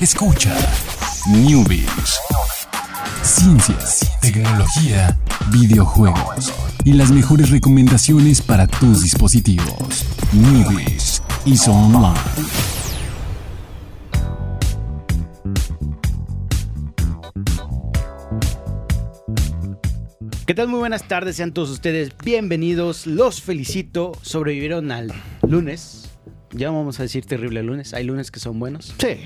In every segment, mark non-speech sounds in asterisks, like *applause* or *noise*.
Escucha Newbies. Ciencias, tecnología, videojuegos y las mejores recomendaciones para tus dispositivos. Newbies y Online. ¿Qué tal? Muy buenas tardes, sean todos ustedes bienvenidos. Los felicito. Sobrevivieron al lunes. Ya vamos a decir terrible lunes. Hay lunes que son buenos. Sí.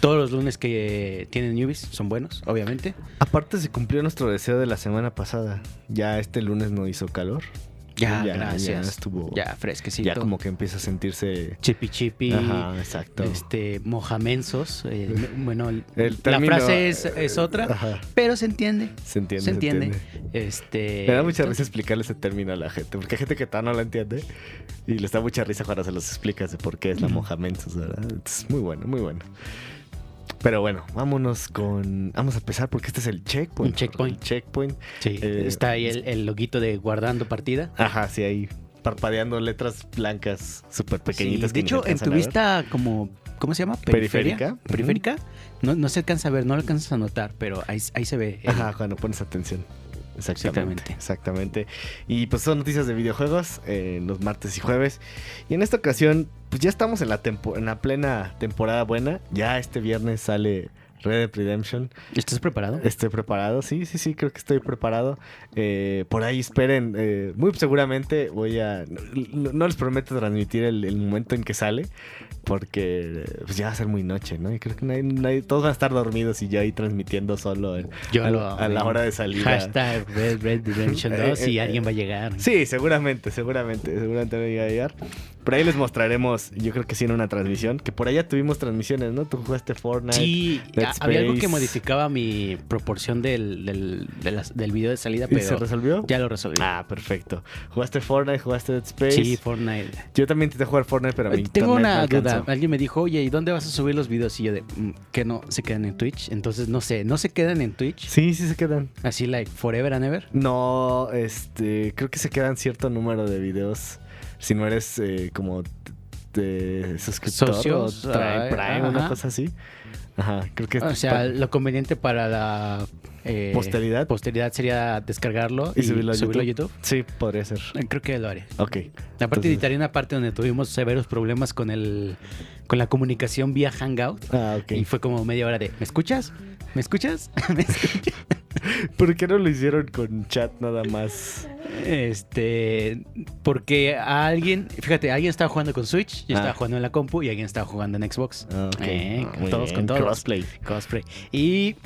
Todos los lunes que tienen newbies son buenos, obviamente. Aparte se cumplió nuestro deseo de la semana pasada. Ya este lunes no hizo calor. Ya, Ya, gracias. ya estuvo- Ya, fresquecito. Ya como que empieza a sentirse... Chipi chipi. Ajá, exacto. Este, mojamensos. eh, bueno, el- la frase es, es otra, ajá. pero se entiende. Se entiende. Se entiende. Este. Me da mucha risa explicarle ese término a la gente, porque hay gente que todavía no la entiende y les da mucha risa cuando se los explicas de por qué es la mojamentos, ¿verdad? Es muy bueno, muy bueno. Pero bueno, vámonos con... Vamos a empezar porque este es el checkpoint. Un checkpoint. El checkpoint. Sí, Eh, está ahí el, el loguito de guardando partida. Ajá, sí, ahí parpadeando letras blancas súper pequeñitas. Sí, de hecho, en tu vista como, ¿cómo se llama? Periférica. Periférica. No, no se alcanza a ver, no lo alcanzas a notar, pero ahí, ahí se ve. el- Ajá, cuando pones atención. Exactamente, Exactamente. Y pues son noticias de videojuegos eh, los martes y jueves. Y en esta ocasión, pues ya estamos en la, en la plena temporada buena. Ya este viernes sale Red Dead Redemption. ¿Estás preparado? Estoy preparado, sí, sí, sí, creo que estoy preparado. Eh, por ahí esperen, eh, muy seguramente voy a... No, no les prometo transmitir el, el momento en que sale, porque eh, pues ya va a ser muy noche, ¿no? Y creo que nadie- nadie- todos van a estar dormidos y yo ahí transmitiendo solo en- Yo a, lo- a la hora de salir. Hashtag Red Red Redemption *laughs* Eh, 2 y eh, alguien va a llegar. Sí, seguramente, seguramente, seguramente me va a llegar. Por ahí les mostraremos, yo creo que sí en una transmisión, que por allá tuvimos transmisiones, ¿no? Tú jugaste Fortnite. Sí, Dead a- había algo que Space. modificaba mi proporción del, del, video de salida, ¿Y pero se resolvió? ya lo resolví. Ah, perfecto. Jugaste Fortnite, jugaste Dead Space. sí, Fortnite. Yo también intenté jugar Fortnite, pero mi Eh, Tengo una duda. Alguien me dijo, oye, ¿y dónde vas a subir los videos? Y yo de, "Mm, que no se quedan en Twitch. Entonces, no sé, ¿no se quedan en Twitch? Sí, sí se quedan. Así, like, forever and ever. No, este, creo que se quedan cierto número de videos. Si no eres eh, como de suscriptor Socios, o Prime, Prime, una cosa así. Ajá, creo que O sea, lo conveniente para la eh, Posteridad. posteridad sería descargarlo y subirlo a YouTube. YouTube. Sí, podría ser. Eh, Creo que lo haré. Ok. Aparte editaré una parte donde tuvimos severos problemas con el con la comunicación vía Hangout. Ah, ok. Y fue como media hora de ¿Me escuchas? ¿Me escuchas? *laughs* ¿Me escuchas? ¿Por qué no lo hicieron con chat nada más? Este, porque a alguien, fíjate, alguien estaba jugando con Switch, yo Ah. estaba jugando en la compu y alguien estaba jugando en Xbox. Ah, ok. Eh, Ah, todos, bien. con todos. Crossplay. Cosplay. Y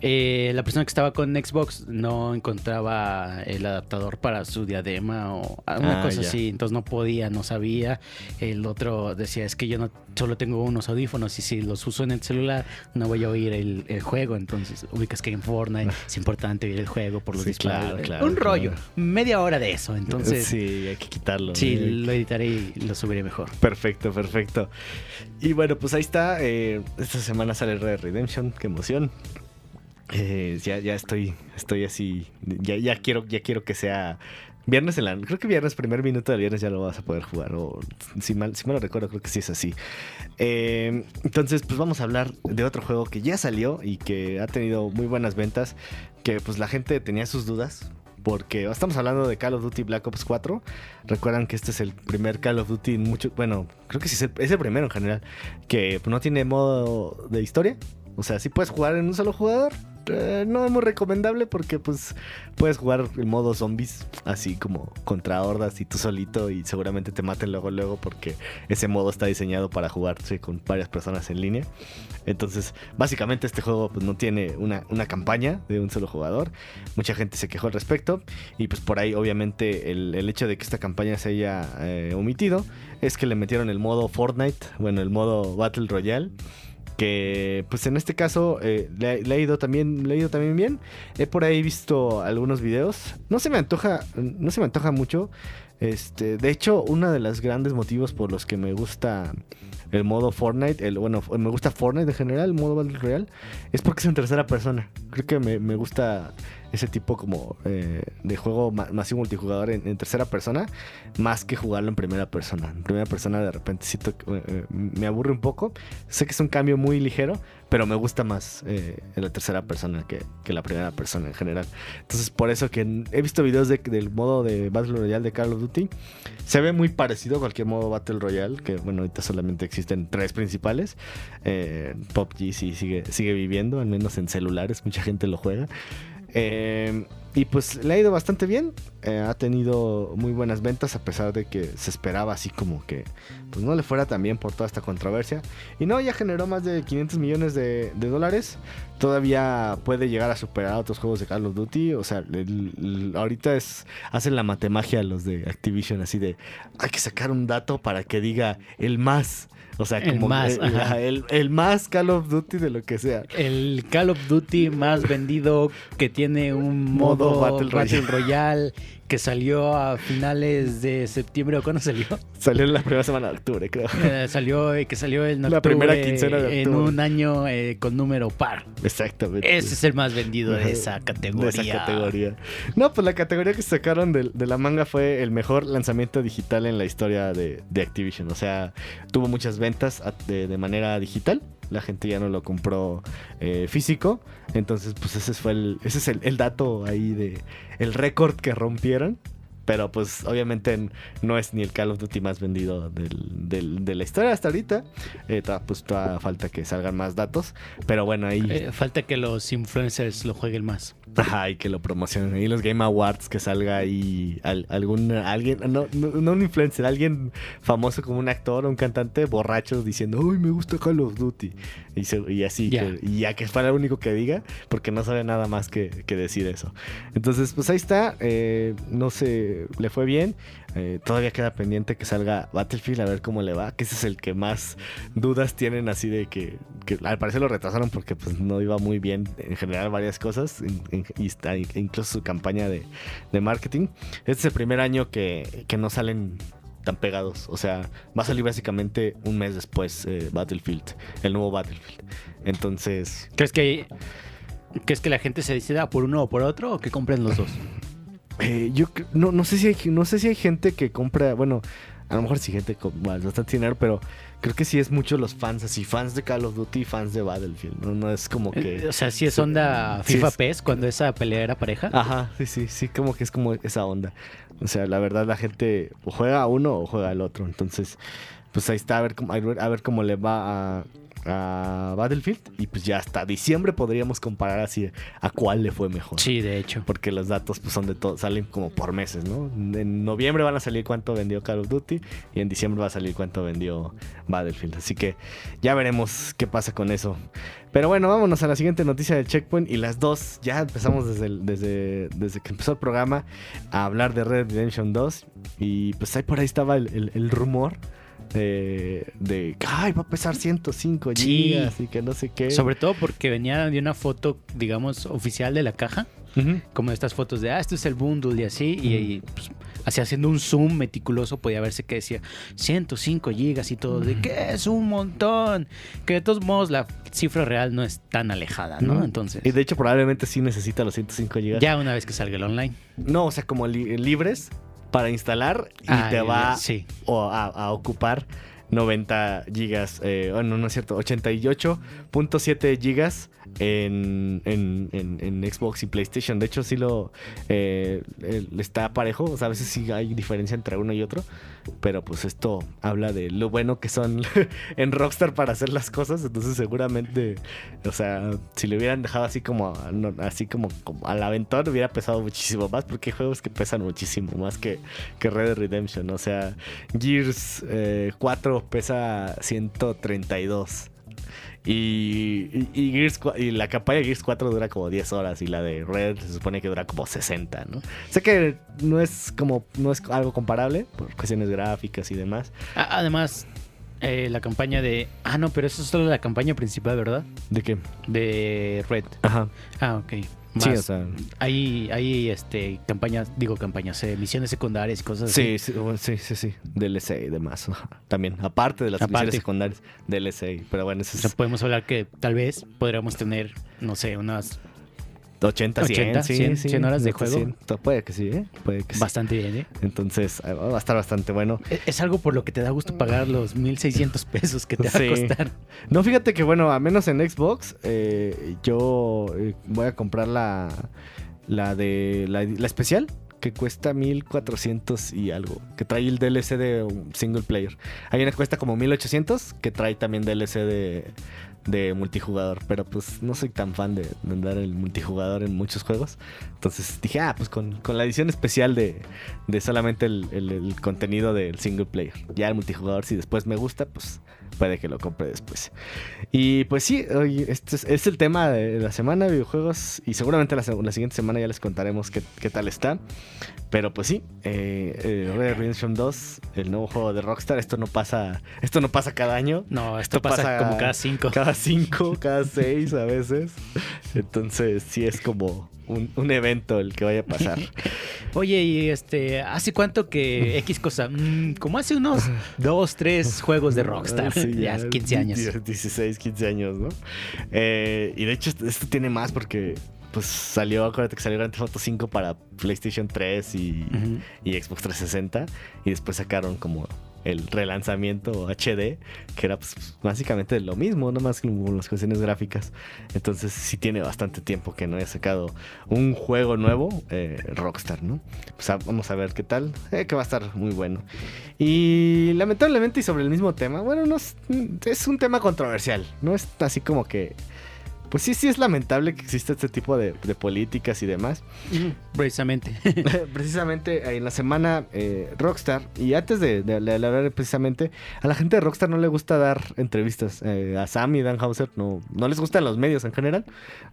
eh, la persona que estaba con Xbox no encontraba el adaptador para su diadema o alguna Ah, cosa ya. así. Entonces no podía, no sabía. El otro decía, es que yo no solo tengo unos audífonos y si los uso en el celular no voy a oír el, el juego. Entonces ubicas que en Fortnite es *laughs* importante oír el juego por los Sí, disparos. claro, claro, Un rollo. Media hora de eso. Entonces sí, sí, hay que quitarlo. ¿eh? lo editaré y lo subiré mejor. Perfecto, perfecto. Y bueno, pues ahí está. eh, esta semana sale Red Redemption. Qué emoción. Eh, ya, ya estoy, estoy así. Ya, ya quiero, ya quiero que sea viernes en la. Creo que viernes, primer minuto del viernes ya lo vas a poder jugar. O si mal, si mal lo recuerdo, creo que sí es así. Eh, entonces, pues vamos a hablar de otro juego que ya salió y que ha tenido muy buenas ventas. Que pues la gente tenía sus dudas. Porque estamos hablando de Call of Duty Black Ops 4. Recuerdan que este es el primer Call of Duty mucho. Bueno, creo que sí es el, es el primero en general. Que no tiene modo de historia. O sea, sí puedes jugar en un solo jugador. Eh, no es muy recomendable porque pues puedes jugar el modo zombies así como contra hordas y tú solito y seguramente te maten luego luego porque ese modo está diseñado para jugarse con varias personas en línea. Entonces, básicamente este juego pues, no tiene una, una campaña de un solo jugador. Mucha gente se quejó al respecto. Y pues por ahí, obviamente, el, el hecho de que esta campaña se haya eh, omitido es que le metieron el modo Fortnite, bueno, el modo Battle Royale. Que pues en este caso eh, le, le ha ido también, le ha ido también bien. He por ahí visto algunos videos. No se me antoja, no se me antoja mucho. Este, de hecho, uno de los grandes motivos por los que me gusta el modo Fortnite, el, bueno, me gusta Fortnite en general, el modo Battle Royale, es porque es en tercera persona. Creo que me, gusta ese tipo como eh, de juego masivo multijugador en, tercera persona, más que jugarlo en primera persona. En primera persona de repente siento eh, eh, me aburre un poco. Sé que es un cambio muy ligero, pero me gusta más en la tercera persona que, que, la primera persona en general. Entonces por eso que he visto videos del modo de Battle Royale de Call of Duty. Se ve muy parecido a cualquier modo Battle Royale, que bueno, ahorita solamente existen tres principales. PUBG sí sigue, sigue viviendo, al menos en celulares, mucha gente lo juega. Eh, y pues le ha ido bastante bien. Eh, ha tenido muy buenas ventas a pesar de que se esperaba así como que pues no le fuera tan bien por toda esta controversia. Y no, ya generó más de 500 millones de, dólares. Todavía puede llegar a superar a otros juegos de Call of Duty. O sea, ahorita es hacen la matemagia los de Activision así de hay que sacar un dato para que diga el más o sea, el como más, el, más Call of Duty de lo que sea. El Call of Duty más vendido que tiene un modo, Battle, Royale que salió a finales de septiembre o cuándo salió? Salió en la primera semana de octubre, creo. Eh, salió eh, que salió en la primera quincena de octubre. En un año eh, con número par. Exactamente. Ese es el más vendido de esa categoría. De esa categoría. No, pues la categoría que sacaron de, la manga fue el mejor lanzamiento digital en la historia de, Activision. O sea, tuvo muchas ventas de manera digital la gente ya no lo compró eh, físico. Entonces, pues ese fue el, ese es el, dato ahí de el récord que rompieron. Pero pues obviamente no es ni el Call of Duty más vendido de la historia hasta ahorita. Eh, pues todavía falta que salgan más datos. Pero bueno, ahí... Eh, falta que los influencers lo jueguen más. *laughs* Ajá, y que lo promocionen. Y los Game Awards, que salga ahí algún, alguien, no, no, un influencer, alguien famoso como un actor o un cantante borracho diciendo, uy, me gusta Call of Duty. Y, así, y ya que fuera el único que diga, porque no sabe nada más que, decir eso. Entonces, pues ahí está. Eh, no sé, le fue bien. Eh, todavía queda pendiente que salga Battlefield a ver cómo le va, que ese es el que más dudas tienen así de que, al parecer lo retrasaron porque pues no iba muy bien en general varias cosas incluso su campaña de, marketing. Este es el primer año que, no salen tan pegados. O sea, va a salir básicamente un mes después eh, Battlefield, el nuevo Battlefield. Entonces... ¿Crees que, ¿Crees que la gente se decida por uno o por otro o que compren los dos? *laughs* Eh, yo no, no, sé si hay, no sé si hay gente que compra, bueno, a lo mejor sí gente con bastante dinero, pero creo que sí es mucho los fans, así, fans de Call of Duty y fans de Battlefield. No, no es como que. Eh, o sea, sí es onda FIFA PES cuando esa pelea era pareja. Ajá, sí, sí, sí, como que es como esa onda. O sea, la verdad, la gente o juega a uno o juega al otro. Entonces, pues ahí está, a ver, a ver cómo le va a, a Battlefield y pues ya hasta diciembre podríamos comparar así a cuál le fue mejor. Sí, de hecho. Porque los datos pues son de todo, salen como por meses, ¿no? En noviembre van a salir cuánto vendió Call of Duty y en diciembre va a salir cuánto vendió Battlefield. Así que ya veremos qué pasa con eso. Pero bueno, vámonos a la siguiente noticia del Checkpoint y las dos, ya empezamos desde, desde, desde que empezó el programa a hablar de Red Redemption 2 y pues ahí por ahí estaba el, el rumor de, de ay, va a pesar 105 gigas y que no sé qué. Sobre todo porque venía de una foto, digamos, oficial de la caja. Como estas fotos de, ah, esto es el bundle y así. Y, pues, así haciendo un zoom meticuloso podía verse que decía 105 gigas y todo. De que es un montón. Que de todos modos la cifra real no es tan alejada, ¿no? Entonces. Y de hecho probablemente sí necesita los 105 gigas. Ya una vez que salga el online. No, o sea, como libres para instalar y ah, te va a, ocupar 90 gigas, eh, oh, no, no es cierto, 88.7 gigas en, en, Xbox y PlayStation. De hecho, sí lo eh, está parejo. O sea, a veces sí hay diferencia entre uno y otro. Pero pues esto habla de lo bueno que son *laughs* en Rockstar para hacer las cosas. Entonces, seguramente, o sea, si le hubieran dejado así como, así como, al aventón, hubiera pesado muchísimo más. Porque hay juegos que pesan muchísimo más que, que Red Dead Redemption. O sea, Gears 4 eh, pesa 132. Y, y, la campaña de Gears 4 dura como 10 horas y la de Red se supone que dura como 60, ¿no? Sé que no es como no es algo comparable por cuestiones gráficas y demás. Además, Eh, la campaña de. Ah, no, pero eso es solo la campaña principal, ¿verdad? ¿De qué? De Red. Ajá. Ah, ok. Sí, o sea. Hay, hay este, campañas, digo campañas, eh, misiones secundarias y cosas así. Sí, sí, sí, sí, sí. DLC y demás. También, aparte de las Aparte. misiones secundarias, DLC. Pero bueno, eso O sea, es podemos hablar que tal vez podríamos tener, no sé, unas 80, 100, 80, sí, 100, sí, 100 horas de juego. 100. Puede que sí, ¿eh? Puede que sí. bastante bien, ¿eh? Entonces, eh, va a estar bastante bueno. Es- Es algo por lo que te da gusto pagar los 1600 pesos que te va *laughs* Sí. a costar. No, fíjate que bueno, a menos en Xbox, eh, yo eh, voy a comprar la, la de la, la especial que cuesta 1400 y algo, que trae el DLC de un single player. Hay una que cuesta como 1800 que trae también DLC de, de multijugador, pero pues no soy tan fan de, de andar el multijugador en muchos juegos. Entonces dije, ah, pues con, con la edición especial de, de solamente el, el- el contenido del single player. Ya el multijugador, si después me gusta, pues puede que lo compre después. Y pues sí, hoy este es, es el tema de la semana, videojuegos. Y seguramente la, la siguiente semana ya les contaremos qué, qué tal está. Pero pues sí, eh, eh, Red Dead Redemption 2, el nuevo juego de Rockstar. Esto no pasa, esto no pasa cada año. No, esto, Esto pasa, pasa como cada cinco. Cada cinco, cada seis a veces. Entonces sí es como un, un evento el que vaya a pasar. *laughs* Oye, y este, ¿hace cuánto que X cosa? Mm, como hace unos dos, tres juegos de Rockstar. Sí, ya, 15 años. 16, 15 años, ¿no? Eh, y de hecho, esto, tiene más porque pues salió, acuérdate que salió Grand Theft Auto 5 para PlayStation 3 y, Ujú. y Xbox 360. Y después sacaron como el relanzamiento HD, que era pues, básicamente lo mismo, nomás con las cuestiones gráficas. Entonces sí tiene bastante tiempo que no haya sacado un juego nuevo, eh, Rockstar, ¿no? Pues vamos a ver qué tal, eh, que va a estar muy bueno. Y lamentablemente y sobre el mismo tema, bueno, no es, es un tema controversial, no es así como que... Pues sí, sí es lamentable que exista este tipo de, de políticas y demás. Precisamente. *laughs* precisamente en la semana eh, Rockstar, y antes de, de- de hablar precisamente, a la gente de Rockstar no le gusta dar entrevistas. Eh, a Sam y Dan Hauser no, no les gustan los medios en general.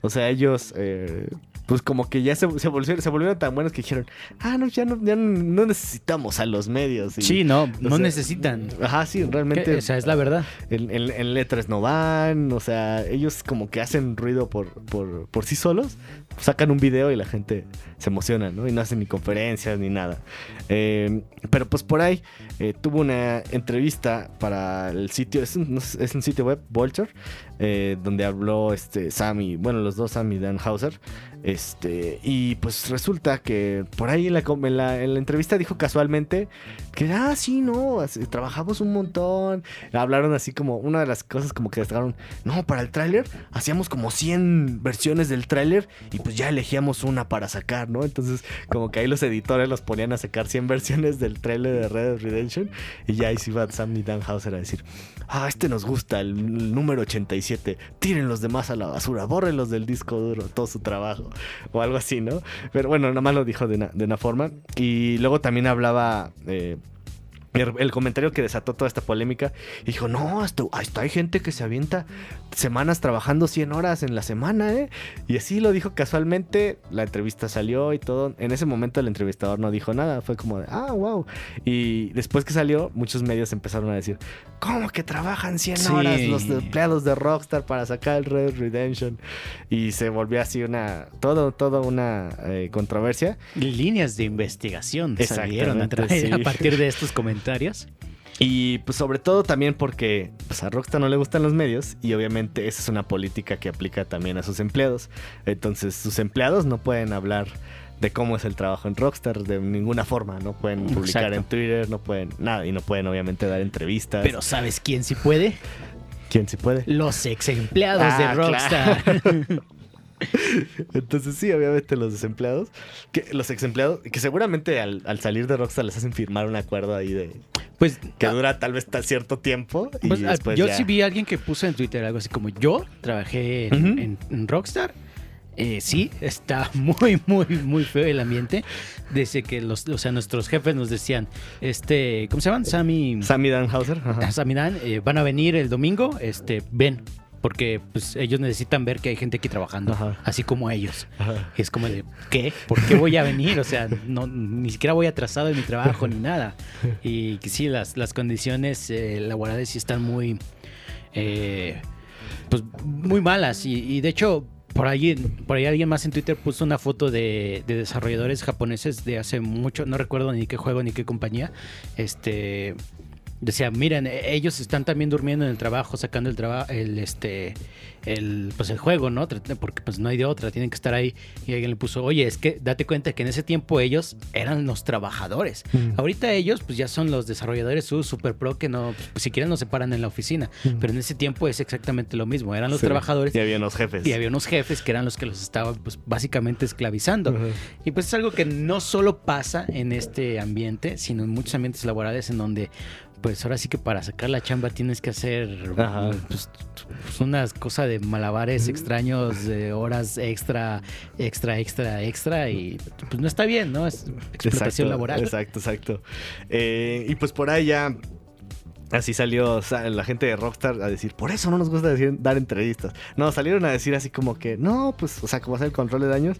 O sea, ellos, eh, pues como que ya se, se volvieron, se volvieron tan buenos que dijeron, ah, no, ya no, ya no, necesitamos a los medios. Y- Sí, no, no sea, necesitan. Ajá, sí, realmente. O sea, es la verdad. En, en- en letras no van, o sea, ellos como que hacen ruido por, por, por sí solos, sacan un video y la gente se emociona, ¿no? Y no hacen ni conferencias ni nada. Eh, pero pues por ahí eh, tuvo una entrevista para el sitio, es un, es un sitio web, Vulture, eh, donde habló este Sammy, bueno, los dos Sammy y Dan Hauser. Este, y pues resulta que por ahí en la, en la, en la entrevista dijo casualmente que, ah, sí, no, trabajamos un montón. Hablaron así como, una de las cosas como que destacaron, no, para el tráiler hacíamos como 100 versiones del tráiler y pues ya elegíamos una para sacar, ¿no? Entonces como que ahí los editores los ponían a sacar 100 *laughs* versiones del tráiler de Red Dead Redemption y ya ahí se iba Sam y Dan Hauser a decir, ah, este nos gusta, el, número 87, tiren los demás a la basura, bórrenlos del disco duro, todo su trabajo, o algo así, ¿no? Pero bueno, nada más lo dijo de una, de una forma. Y luego también hablaba... eh, el, comentario que desató toda esta polémica dijo, no, hasta, hasta hay gente que se avienta semanas trabajando 100 horas en la semana, ¿eh? Y así lo dijo casualmente, la entrevista salió y todo. En ese momento el entrevistador no dijo nada, fue como de, ah, wow. Y después que salió, muchos medios empezaron a decir, ¿cómo que trabajan 100 Sí. horas los empleados de Rockstar para sacar el Red Redemption? Y se volvió así una, todo, toda una eh, controversia. Líneas de investigación salieron a, partir de estos comentarios. Y pues sobre todo también porque pues, a Rockstar no le gustan los medios y obviamente esa es una política que aplica también a sus empleados. Entonces sus empleados no pueden hablar de cómo es el trabajo en Rockstar de ninguna forma. No pueden publicar Exacto. en Twitter, no pueden nada y no pueden obviamente dar entrevistas. Pero ¿sabes quién sí puede? ¿quién sí puede? Los ex empleados Ah, de Rockstar. *laughs* Entonces sí, obviamente los desempleados, que los ex empleados, que seguramente al, al salir de Rockstar les hacen firmar un acuerdo ahí de Pues, que ah, dura tal vez cierto tiempo y pues, ah, después yo ya- sí vi a alguien que puso en Twitter algo así como yo trabajé en, Ujú. en- en Rockstar. Eh, sí, está *laughs* muy, muy, muy feo el ambiente. Desde que los, o sea, nuestros jefes nos decían, este, ¿cómo se llaman? Sammy, Sammy Dan Hauser. ajá. Sammy Dan, eh, van a venir el domingo, este, ven. Porque pues ellos necesitan ver que hay gente aquí trabajando, Ajá. así como ellos. Ajá. Y es como de, ¿qué? ¿Por qué voy a venir? O sea, no, ni siquiera voy atrasado en mi trabajo ni nada. Y sí, las, las condiciones eh, laborales sí están muy, eh, pues, muy malas. Y, y de hecho, por ahí, por ahí alguien más en Twitter puso una foto de, de desarrolladores japoneses de hace mucho, no recuerdo ni qué juego ni qué compañía, este decía, miren, e- ellos están también durmiendo en el trabajo, sacando el trabajo, el este, el, pues el juego, ¿no? Porque pues no hay de otra, tienen que estar ahí. Y alguien le puso, oye, es que date cuenta que en ese tiempo ellos eran los trabajadores. Mm. Ahorita ellos pues ya son los desarrolladores su super pro que no, pues, siquiera no se paran en la oficina. Pero en ese tiempo es exactamente lo mismo, eran los Sí. trabajadores Y había unos jefes. y había unos jefes que eran los que los estaban pues básicamente esclavizando. Y pues es algo que no solo pasa en este ambiente, sino en muchos ambientes laborales en donde pues ahora sí que para sacar la chamba tienes que hacer pues, pues, unas cosas de malabares extraños, de horas extra, extra, extra, extra y pues no está bien, ¿no? Es explotación Exacto, laboral. Exacto, exacto. Eh, y pues por ahí ya. Así salió sa- la gente de Rockstar a decir, por eso no nos gusta decir- dar entrevistas. No, salieron a decir así como que, no, pues, o sea, como hacer el control de daños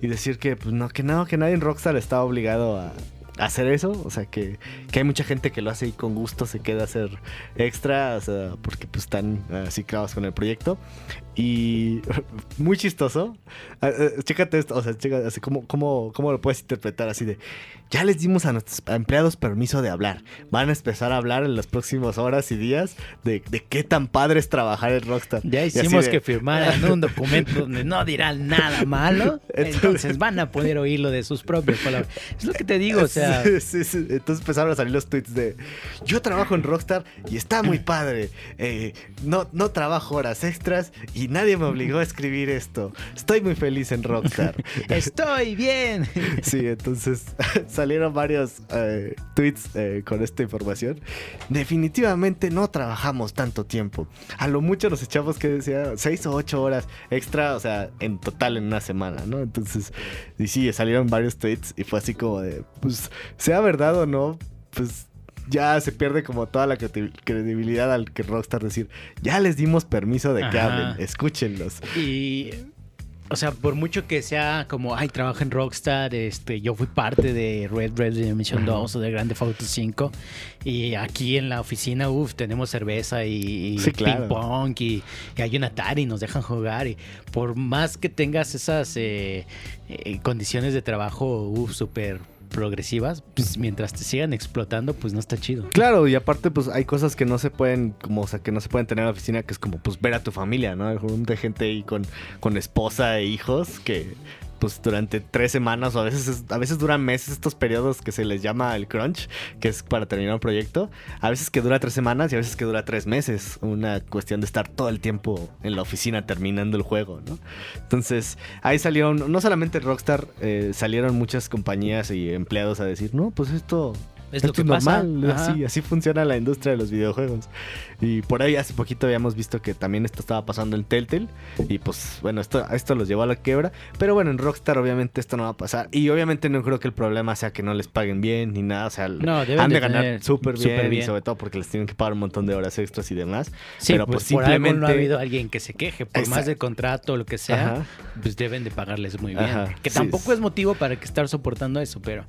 y decir que, pues, no, que no, que nadie en Rockstar está obligado a hacer eso. O sea, que, que hay mucha gente que lo hace y con gusto se queda a hacer extra, porque pues están así clavados con el proyecto. Y *laughs* muy chistoso. Eh, Chécate esto, o sea, chécate, así como, cómo, cómo lo puedes interpretar así de, ya les dimos a nuestros empleados permiso de hablar. Van a empezar a hablar en las próximas horas y días de, de qué tan padre es trabajar en Rockstar. Ya hicimos de- que firmaran *laughs* un documento donde no dirán nada malo, Entonces- entonces van a poder oírlo de sus propias palabras. Es lo que te digo, o sea, *laughs* Sí, sí, sí. Entonces empezaron a salir los tweets de yo trabajo en Rockstar y está muy *clears throat* padre. Eh, no, no trabajo horas extras y nadie me obligó a escribir esto. Estoy muy feliz en Rockstar. *laughs* estoy bien. *laughs* Sí, entonces *laughs* salieron varios eh, tweets eh, con esta información. Definitivamente no trabajamos tanto tiempo. A lo mucho nos echamos que decía 6 o 8 horas extra, o sea, en total en una semana, ¿no? Entonces, y sí, salieron varios tweets y fue así como de, pues, sea verdad o no, pues ya se pierde como toda la credi- credibilidad al que Rockstar decir, ya les dimos permiso de que Ajá. hablen, escúchenlos. Y, o sea, por mucho que sea como, ay, trabajo en Rockstar, este, yo fui parte de Red Red Redemption 2 o de Grand Theft Auto 5 y aquí en la oficina, uff, tenemos cerveza y, y Sí, claro. ping pong y, y hay un Atari y nos dejan jugar y por más que tengas esas eh, eh, condiciones de trabajo, uff, súper progresivas, pues mientras te sigan explotando, pues no está chido. Claro, y aparte, pues hay cosas que no se pueden, como, o sea, que no se pueden tener en la oficina, que es como, pues, ver a tu familia, ¿no? De gente ahí con, con esposa e hijos que, pues, durante tres semanas o a veces, es- a veces duran meses estos periodos que se les llama el crunch, que es para terminar un proyecto. A veces que dura tres semanas y a veces que dura tres meses. Una cuestión de estar todo el tiempo en la oficina terminando el juego, ¿no? Entonces, ahí salieron, no solamente Rockstar, eh, salieron muchas compañías y empleados a decir, no, pues esto Es lo esto que es pasa. normal, Ajá. así, así funciona la industria de los videojuegos. Y por ahí hace poquito habíamos visto que también esto estaba pasando en Telltale. Y pues bueno, esto, esto los llevó a la quiebra. Pero bueno, en Rockstar obviamente esto no va a pasar. Y obviamente no creo que el problema sea que no les paguen bien ni nada. O sea, No, deben han de, de ganar súper bien, súper Y bien. sobre todo porque les tienen que pagar un montón de horas extras y demás. Sí, pero pues, pues, por algo simplemente... no ha habido alguien que se queje. Por más Exacto. de contrato o lo que sea, Ajá. pues deben de pagarles muy bien. Ajá, Que tampoco sí. es motivo para que estar soportando eso, pero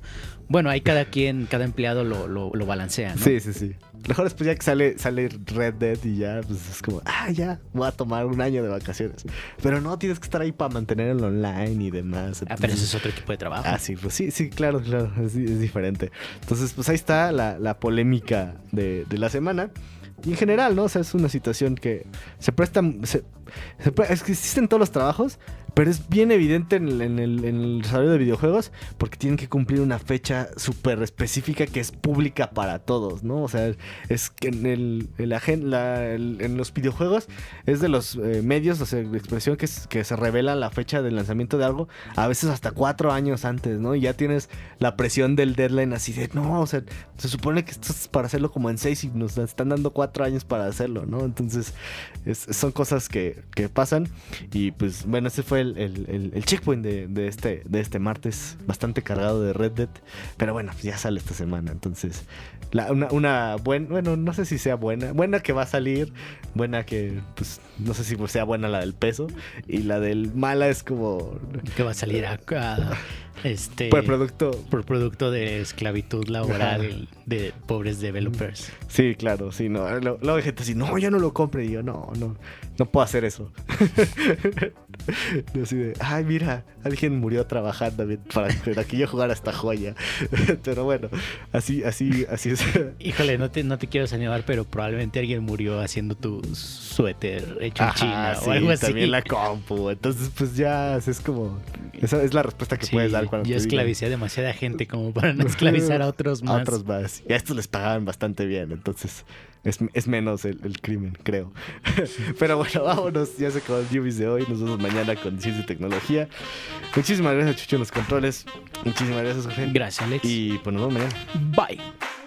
bueno, ahí cada quien, cada empleado lo, lo, lo balancea, ¿no? Sí, sí, sí. Mejor después ya que sale, sale Red Dead y ya, pues es como, ah, ya, voy a tomar un año de vacaciones. Pero no, tienes que estar ahí para mantener el online y demás. Ah, pero ese es otro tipo de trabajo. Ah, sí, pues sí, sí, claro, claro, *laughs* es, es diferente. Entonces, pues ahí está la, la polémica de, de la semana. Y en general, ¿no? O sea, es una situación que se presta... Se, se es que existen todos los trabajos, pero es bien evidente en el, en el, en el desarrollo de videojuegos porque tienen que cumplir una fecha súper específica que es pública para todos, ¿no? O sea, es que en, el, el la- en los videojuegos es de los eh, medios, o sea, de expresión que, es- que se revela la fecha del lanzamiento de algo, a veces hasta cuatro años antes, ¿no? Y ya tienes la presión del deadline así de, no, o sea, se supone que esto es para hacerlo como en seis y nos están dando cuatro años para hacerlo, ¿no? Entonces, es- son cosas que, que pasan y pues bueno, ese fue el, el- el- checkpoint de, de este, de este martes, bastante cargado de Red Dead. Pero bueno, ya sale esta semana. Entonces, una, buena, bueno, no sé si sea buena. Buena que va a salir, buena que, pues, no sé si sea buena la del peso. Y la del mala es como Que va a salir acá. Este. por producto. por producto de esclavitud laboral de pobres developers. Sí, claro, sí, no. Luego hay gente así, no, ya no lo compre. Y yo, no, no, no puedo hacer eso. *laughs* Y así de, ay, mira, alguien murió trabajando para, para que yo jugara esta joya. *laughs* Pero bueno, así, así, así es. *laughs* Híjole, no te, no te quiero señalar, pero probablemente alguien murió haciendo tu suéter hecho en Ajá, China sí, o algo así. también la compu. Entonces, pues ya es como. Esa es la respuesta que Sí, puedes dar cuando yo esclavicé a demasiada gente como para no *laughs* esclavizar a otros a más. otros más. Y a estos les pagaban bastante bien. Entonces, es, es menos el, el crimen, creo. *laughs* Pero bueno, vámonos. Ya se acabó el Newbies de hoy. Nos vemos mañana con Ciencia y Tecnología. Muchísimas gracias, Chucho, en los controles. Muchísimas gracias, Jorge. Gracias, Alex. Y pues nos vemos mañana. Bye.